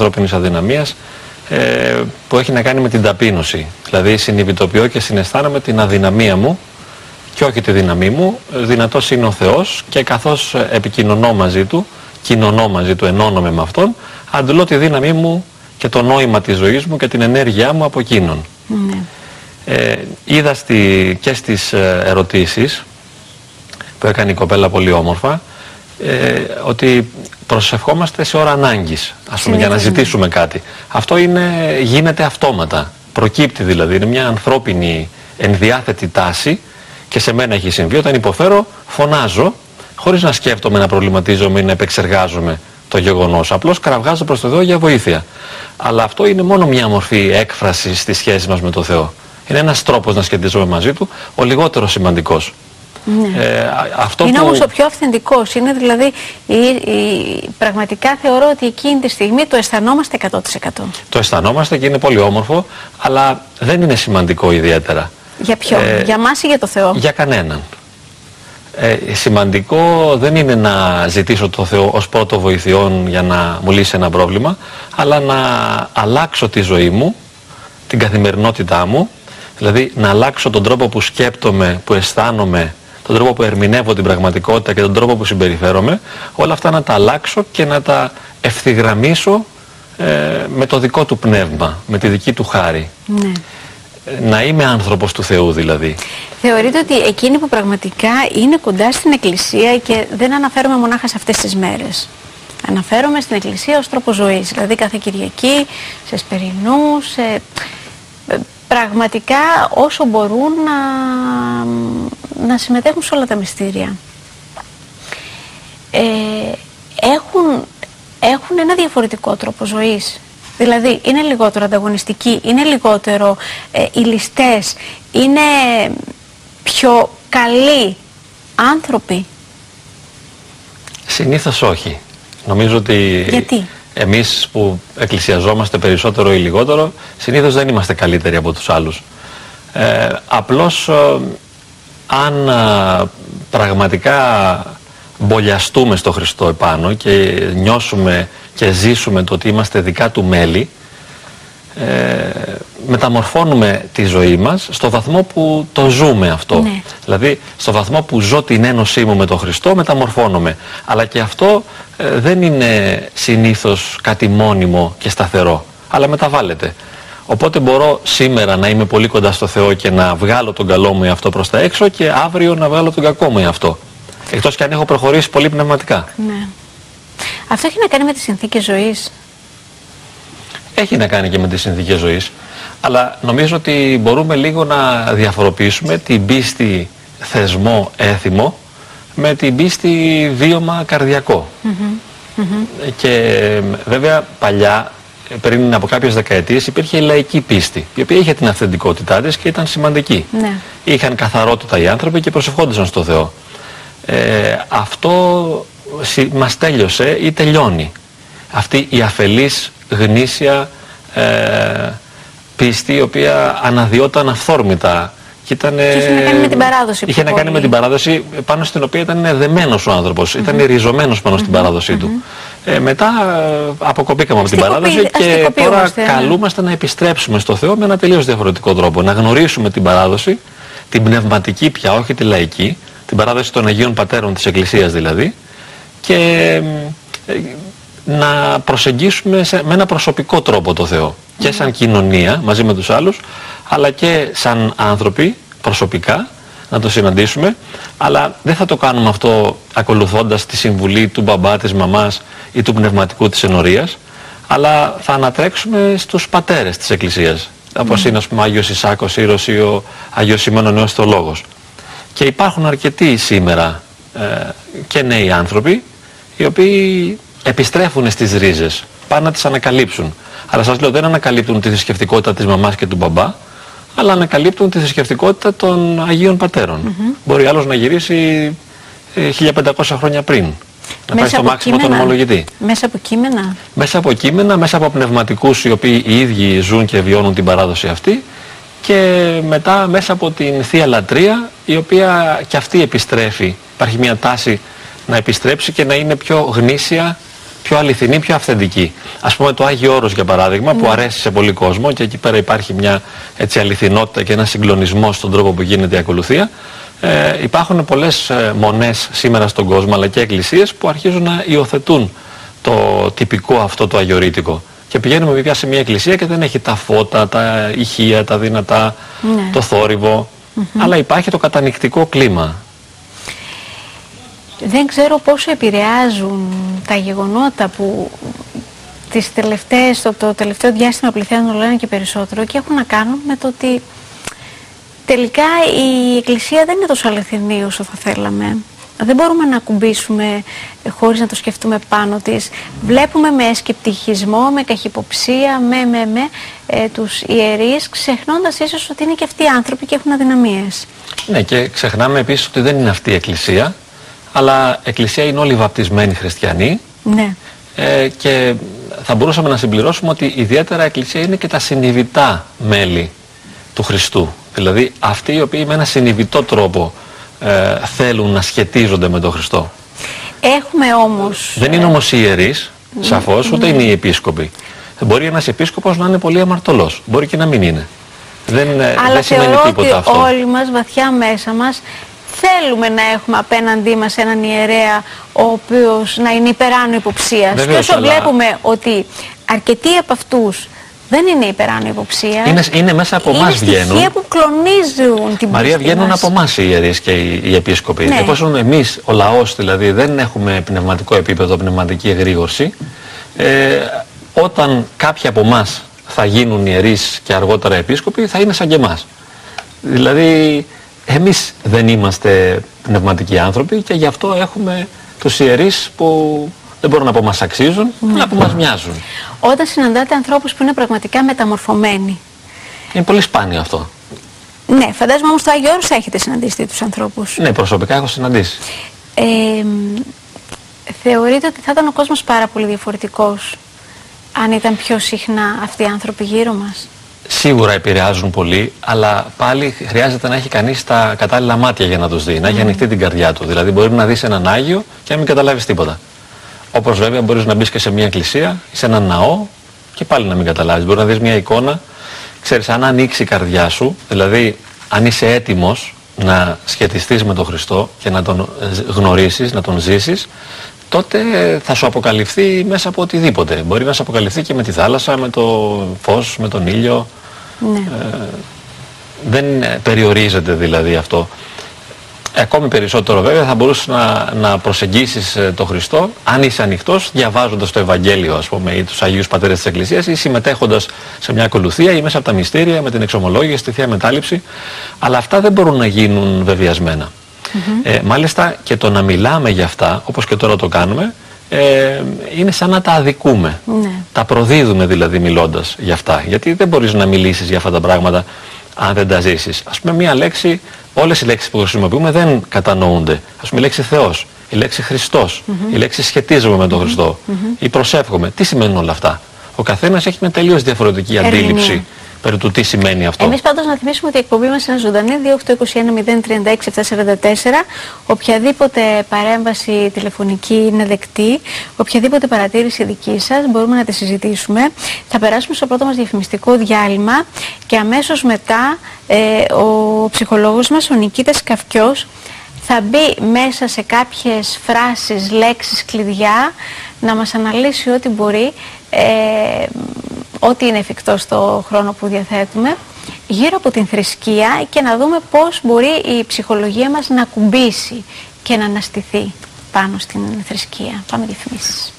ανθρώπινης αδυναμίας ε, που έχει να κάνει με την ταπείνωση. Δηλαδή συνειδητοποιώ και συναισθάνομαι την αδυναμία μου και όχι τη δύναμή μου. Δυνατός είναι ο Θεός και καθώς επικοινωνώ μαζί Του, κοινωνώ μαζί Του, ενώνομαι με Αυτόν, αντλώ τη δύναμή μου και το νόημα της ζωής μου και την ενέργειά μου από εκείνον. Ναι. Ε, είδα στη, και στις ε, ερωτήσεις που έκανε η κοπέλα πολύ όμορφα ε, ότι προσευχόμαστε σε ώρα ανάγκης, ας πούμε, για να ζητήσουμε κάτι. Αυτό είναι, γίνεται αυτόματα. Προκύπτει δηλαδή, είναι μια ανθρώπινη ενδιάθετη τάση και σε μένα έχει συμβεί. Όταν υποφέρω, φωνάζω, χωρίς να σκέφτομαι, να προβληματίζομαι ή να επεξεργάζομαι το γεγονός. Απλώς κραυγάζω προς το Θεό για βοήθεια. Αλλά αυτό είναι μόνο μια μορφή έκφρασης στη σχέση μας με το Θεό. Είναι ένας τρόπος να σχετίζομαι μαζί Του, ο λιγότερο σημαντικός. Ναι. Ε, αυτό είναι που... όμως ο πιο αυθεντικός. Είναι δηλαδή, η, η, πραγματικά θεωρώ ότι εκείνη τη στιγμή το αισθανόμαστε 100%. Το αισθανόμαστε και είναι πολύ όμορφο, αλλά δεν είναι σημαντικό ιδιαίτερα. Για ποιον, ε, για μας ή για το Θεό; Για κανέναν. Ε, σημαντικό δεν είναι να ζητήσω το Θεό ως πρώτο βοηθειόν για να μου λύσει ένα πρόβλημα, αλλά να αλλάξω τη ζωή μου, την καθημερινότητά μου, δηλαδή να αλλάξω τον τρόπο που σκέπτομαι, που αισθάνομαι, τον τρόπο που ερμηνεύω την πραγματικότητα και τον τρόπο που συμπεριφέρομαι, όλα αυτά να τα αλλάξω και να τα ευθυγραμμίσω ε, με το δικό του πνεύμα, με τη δική του χάρη. Ναι. Να είμαι άνθρωπος του Θεού δηλαδή. Θεωρείτε ότι εκείνοι που πραγματικά είναι κοντά στην Εκκλησία και δεν αναφέρομαι μονάχα σε αυτές τις μέρες. Αναφέρομαι στην Εκκλησία ως τρόπο ζωής, δηλαδή κάθε Κυριακή, σε σπερινούς, σε πραγματικά όσο μπορούν να, να συμμετέχουν σε όλα τα μυστήρια. Ε, έχουν, έχουν ένα διαφορετικό τρόπο ζωής. Δηλαδή είναι λιγότερο ανταγωνιστικοί, είναι λιγότερο ε, ληστές, είναι πιο καλοί άνθρωποι. Συνήθως όχι. Νομίζω ότι... Γιατί; εμείς που εκκλησιαζόμαστε περισσότερο ή λιγότερο, συνήθως δεν είμαστε καλύτεροι από τους άλλους. Ε, απλώς ε, αν ε, πραγματικά μπολιαστούμε στο Χριστό επάνω και νιώσουμε και ζήσουμε το ότι είμαστε δικά του μέλη, ε, μεταμορφώνουμε τη ζωή μας στο βαθμό που το ζούμε αυτό. Ναι. Δηλαδή, στο βαθμό που ζω την ένωσή μου με τον Χριστό, μεταμορφώνομαι. Αλλά και αυτό ε, δεν είναι συνήθως κάτι μόνιμο και σταθερό, αλλά μεταβάλλεται. Οπότε μπορώ σήμερα να είμαι πολύ κοντά στο Θεό και να βγάλω τον καλό μου εαυτό προς τα έξω και αύριο να βγάλω τον κακό μου εαυτό. Εκτός και αν έχω προχωρήσει πολύ πνευματικά. Ναι. Αυτό έχει να κάνει με τις συνθήκες ζωής; Έχει να κάνει και με τις συνθήκες ζωής, αλλά νομίζω ότι μπορούμε λίγο να διαφοροποιήσουμε την πίστη θεσμό έθιμο με την πίστη βίωμα καρδιακό. Και βέβαια παλιά, πριν από κάποιες δεκαετίες, υπήρχε η λαϊκή πίστη, η οποία είχε την αυθεντικότητά της και ήταν σημαντική. Ναι. Είχαν καθαρότητα οι άνθρωποι και προσευχόντουσαν στο Θεό. Ε, αυτό μας τέλειωσε ή τελειώνει. Αυτή η αφελής γνήσια ε, πίστη η οποία αναδιόταν αυθόρμητα. Και, ήταν, είχε να κάνει με την παράδοση. Είχε να κάνει με την παράδοση πάνω στην οποία ήταν δεμένος ο άνθρωπος, ήταν ριζωμένος πάνω στην παράδοσή του. Ε, μετά ε, αποκοπήκαμε από την παράδοση και τώρα ναι. καλούμαστε να επιστρέψουμε στο Θεό με ένα τελείως διαφορετικό τρόπο. Να γνωρίσουμε την παράδοση, την πνευματική πια, όχι τη λαϊκή, την παράδοση των Αγίων Πατέρων της Εκκλησίας δηλαδή, και ε, να προσεγγίσουμε σε, με ένα προσωπικό τρόπο το Θεό. Και σαν κοινωνία μαζί με τους άλλους, αλλά και σαν άνθρωποι προσωπικά να το συναντήσουμε, αλλά δεν θα το κάνουμε αυτό ακολουθώντας τη συμβουλή του μπαμπά, της μαμάς ή του πνευματικού της ενορίας, αλλά θα ανατρέξουμε στους πατέρες της Εκκλησίας, όπως είναι ας πούμε ο Άγιος Ισάκος Ήρος ή ο Άγιος Σιμώνο Νέος Θεολόγος. Και υπάρχουν αρκετοί σήμερα ε, και νέοι άνθρωποι, οι οποίοι επιστρέφουν στις ρίζες, πάνε να τις ανακαλύψουν. Αλλά σας λέω δεν ανακαλύπτουν τη θρησκευτικότητα της μαμάς και του μπαμπά, αλλά ανακαλύπτουν τη θρησκευτικότητα των Αγίων Πατέρων. Mm Μπορεί άλλος να γυρίσει 1500 ε, χρόνια πριν. Να πάει στο μάξιμο τον ομολογητή. Μέσα από κείμενα. Μέσα από κείμενα, μέσα από πνευματικούς οι οποίοι οι ίδιοι ζουν και βιώνουν την παράδοση αυτή και μετά μέσα από την Θεία Λατρεία η οποία και αυτή επιστρέφει. Υπάρχει μια τάση να επιστρέψει και να είναι πιο γνήσια πιο αληθινή, πιο αυθεντική. Α πούμε το Άγιο Όρος για παράδειγμα, που ναι. αρέσει σε πολύ κόσμο και εκεί πέρα υπάρχει μια έτσι, αληθινότητα και ένα συγκλονισμό στον τρόπο που γίνεται η ακολουθία. Ε, υπάρχουν πολλές ε, μονές σήμερα στον κόσμο, αλλά και εκκλησίες που αρχίζουν να υιοθετούν το τυπικό αυτό το αγιορείτικο. Και πηγαίνουμε βέβαια σε μια εκκλησία και δεν έχει τα φώτα, τα ηχεία, τα δυνατά, ναι. το θόρυβο, αλλά υπάρχει το κατανικτικό κλίμα. Δεν ξέρω πόσο επηρεάζουν τα γεγονότα που τις τελευταίες, το, το τελευταίο διάστημα πληθαίνουν όλο ένα και περισσότερο και έχουν να κάνουν με το ότι τελικά η Εκκλησία δεν είναι τόσο αληθινή όσο θα θέλαμε. Δεν μπορούμε να ακουμπήσουμε χωρίς να το σκεφτούμε πάνω της. Βλέπουμε με σκεπτικισμό, με καχυποψία, με, με, με ε, τους ιερείς, ξεχνώντας ίσως ότι είναι και αυτοί οι άνθρωποι και έχουν αδυναμίες. Ναι, και ξεχνάμε επίσης ότι δεν είναι αυτή η Εκκλησία, αλλά Εκκλησία είναι όλοι βαπτισμένοι χριστιανοί. Ναι. Ε, και θα μπορούσαμε να συμπληρώσουμε ότι ιδιαίτερα Εκκλησία είναι και τα συνειδητά μέλη του Χριστού. Δηλαδή αυτοί οι οποίοι με ένα συνειδητό τρόπο ε, θέλουν να σχετίζονται με τον Χριστό. Έχουμε όμως... Δεν είναι όμως οι ιερείς, σαφώς, ούτε είναι οι επίσκοποι. Μπορεί ένας επίσκοπος να είναι πολύ αμαρτωλός. Μπορεί και να μην είναι. Δεν, ε, Αλλά δεν σημαίνει τίποτα αυτό. όλοι μας, βαθιά μέσα μας, θέλουμε να έχουμε απέναντί μας έναν ιερέα ο οποίος να είναι υπεράνω υποψίας. και όσο βλέπουμε ότι αρκετοί από αυτούς δεν είναι υπεράνω υποψίας. Είναι, είναι μέσα από εμάς βγαίνουν. Είναι που κλονίζουν την Μαρία, βγαίνουν μας. από εμάς οι ιερείς και οι, οι επίσκοποι. Ναι. Εφόσον εμείς, ο λαός δηλαδή, δεν έχουμε πνευματικό επίπεδο, πνευματική εγρήγορση, ε, όταν κάποιοι από εμάς θα γίνουν ιερείς και αργότερα επίσκοποι, θα είναι σαν και εμάς. Δηλαδή, εμείς δεν είμαστε πνευματικοί άνθρωποι και γι' αυτό έχουμε τους ιερείς που δεν μπορώ να πω μας αξίζουν, ναι. αλλά που μας μοιάζουν. Όταν συναντάτε ανθρώπους που είναι πραγματικά μεταμορφωμένοι. Είναι πολύ σπάνιο αυτό. Ναι, φαντάζομαι όμως το Άγιο Όρος έχετε συναντήσει τους ανθρώπους. Ναι, προσωπικά έχω συναντήσει. Ε, θεωρείτε ότι θα ήταν ο κόσμος πάρα πολύ διαφορετικός αν ήταν πιο συχνά αυτοί οι άνθρωποι γύρω μας; Σίγουρα επηρεάζουν πολύ, αλλά πάλι χρειάζεται να έχει κανείς τα κατάλληλα μάτια για να τους δει, να έχει ανοιχτή την καρδιά του. Δηλαδή, μπορεί να δεις έναν Άγιο και να μην καταλάβεις τίποτα. Όπως βέβαια μπορείς να μπεις και σε μια εκκλησία ή σε έναν ναό και πάλι να μην καταλάβεις. Μπορεί να δεις μια εικόνα, ξέρεις, αν ανοίξει η καρδιά σου, δηλαδή αν είσαι έτοιμος να σχετιστείς με τον Χριστό και να τον γνωρίσεις, να τον ζήσεις, τότε θα σου αποκαλυφθεί μέσα από οτιδήποτε. Μπορεί να σου αποκαλυφθεί και με τη θάλασσα, με το φως, με τον ήλιο. Ναι. Ε, δεν περιορίζεται δηλαδή αυτό. Ακόμη περισσότερο βέβαια θα μπορούσες να, να προσεγγίσεις ε, τον Χριστό αν είσαι ανοιχτός, διαβάζοντας το Ευαγγέλιο ας πούμε ή τους Αγίους Πατέρες της Εκκλησίας ή συμμετέχοντας σε μια ακολουθία ή μέσα από τα μυστήρια με την εξομολόγηση, τη Θεία Μετάληψη αλλά αυτά δεν μπορούν να γίνουν βεβαιασμένα. Ε, μάλιστα και το να μιλάμε για αυτά όπως και τώρα το κάνουμε ε, είναι σαν να τα αδικούμε. Ναι. Τα προδίδουμε δηλαδή μιλώντας για αυτά. Γιατί δεν μπορείς να μιλήσεις για αυτά τα πράγματα αν δεν τα ζήσεις. Ας πούμε μία λέξη όλες οι λέξεις που χρησιμοποιούμε δεν κατανοούνται. Ας πούμε η λέξη Θεός, η λέξη Χριστός, η λέξη σχετίζομαι με τον Χριστό, η προσεύχομαι. Τι σημαίνουν όλα αυτά; Ο καθένας έχει μια τελείως διαφορετική αντίληψη περί του τι σημαίνει αυτό. Εμείς πάντως να θυμίσουμε ότι η εκπομπή μας είναι ζωντανή 2821-036-744. Οποιαδήποτε παρέμβαση τηλεφωνική είναι δεκτή, οποιαδήποτε παρατήρηση δική σας μπορούμε να τη συζητήσουμε. Θα περάσουμε στο πρώτο μας διαφημιστικό διάλειμμα και αμέσως μετά ε, ο ψυχολόγος μας, ο Νικήτας Καυκιός, θα μπει μέσα σε κάποιες φράσεις, λέξεις, κλειδιά, να μας αναλύσει ό,τι μπορεί ε, ό,τι είναι εφικτό στο χρόνο που διαθέτουμε γύρω από την θρησκεία και να δούμε πώς μπορεί η ψυχολογία μας να κουμπίσει και να αναστηθεί πάνω στην θρησκεία. Πάμε διαφημίσεις.